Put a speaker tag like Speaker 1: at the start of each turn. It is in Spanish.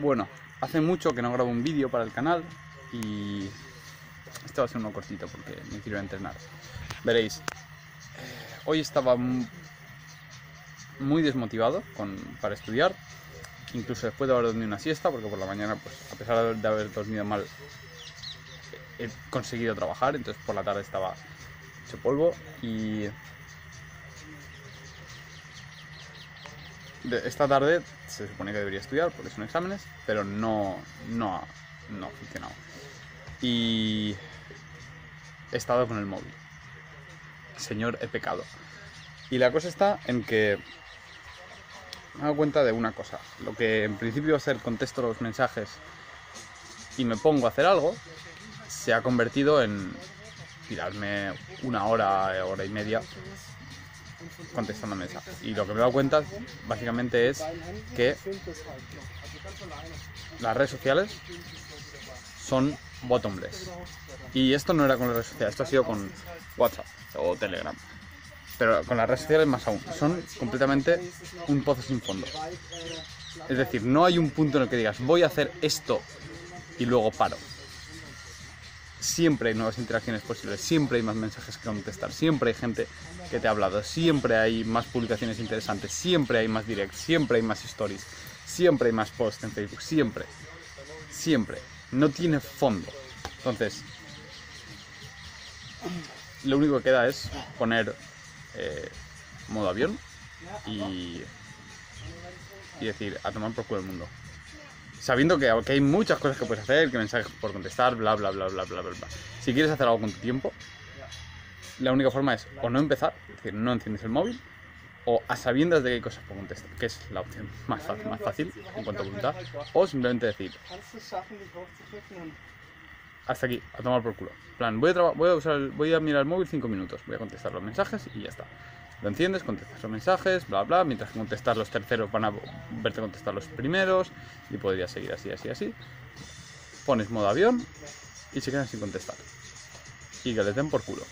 Speaker 1: Bueno, hace mucho que no grabo un vídeo para el canal y este va a ser uno cortito porque me quiero entrenar. Veréis, eh, hoy estaba muy desmotivado para estudiar, incluso después de haber dormido una siesta, porque por la mañana, pues a pesar de haber dormido mal, he conseguido trabajar, entonces por la tarde estaba hecho polvo y esta tarde se supone que debería estudiar porque son exámenes, pero no, no, no ha funcionado. Y he estado con el móvil. Señor, he pecado. Y la cosa está en que me he dado cuenta de una cosa. Lo que en principio iba a ser contesto los mensajes y me pongo a hacer algo, se ha convertido en tirarme una hora, hora y media contestando mensajes. Y lo que me he dado cuenta básicamente es que las redes sociales son bottomless. Y esto no era con las redes sociales, esto ha sido con WhatsApp o Telegram. Pero con las redes sociales más aún. Son completamente un pozo sin fondo. Es decir, no hay un punto en el que digas voy a hacer esto y luego paro siempre hay nuevas interacciones posibles, siempre hay más mensajes que contestar, siempre hay gente que te ha hablado, siempre hay más publicaciones interesantes, siempre hay más directs, siempre hay más stories, siempre hay más posts en Facebook, siempre, siempre. No tiene fondo. Entonces, lo único que queda es poner eh, modo avión y, decir, a tomar por culo el mundo sabiendo que, hay muchas cosas que puedes hacer, que mensajes por contestar, bla, bla, bla, bla, bla, bla. Si quieres hacer algo con tu tiempo, la única forma es o no empezar, es decir, no enciendes el móvil, o a sabiendas de que hay cosas por contestar, que es la opción más fácil, más fácil en cuanto a voluntad, o simplemente decir, hasta aquí, a tomar por culo. plan, voy a, voy a, usar voy a mirar el móvil 5 minutos, voy a contestar los mensajes y ya está. Lo enciendes, contestas los mensajes, bla, bla, mientras que contestar los terceros van a verte contestar los primeros y podría seguir así, así, así. Pones modo avión y se quedan sin contestar. Y que les den por culo.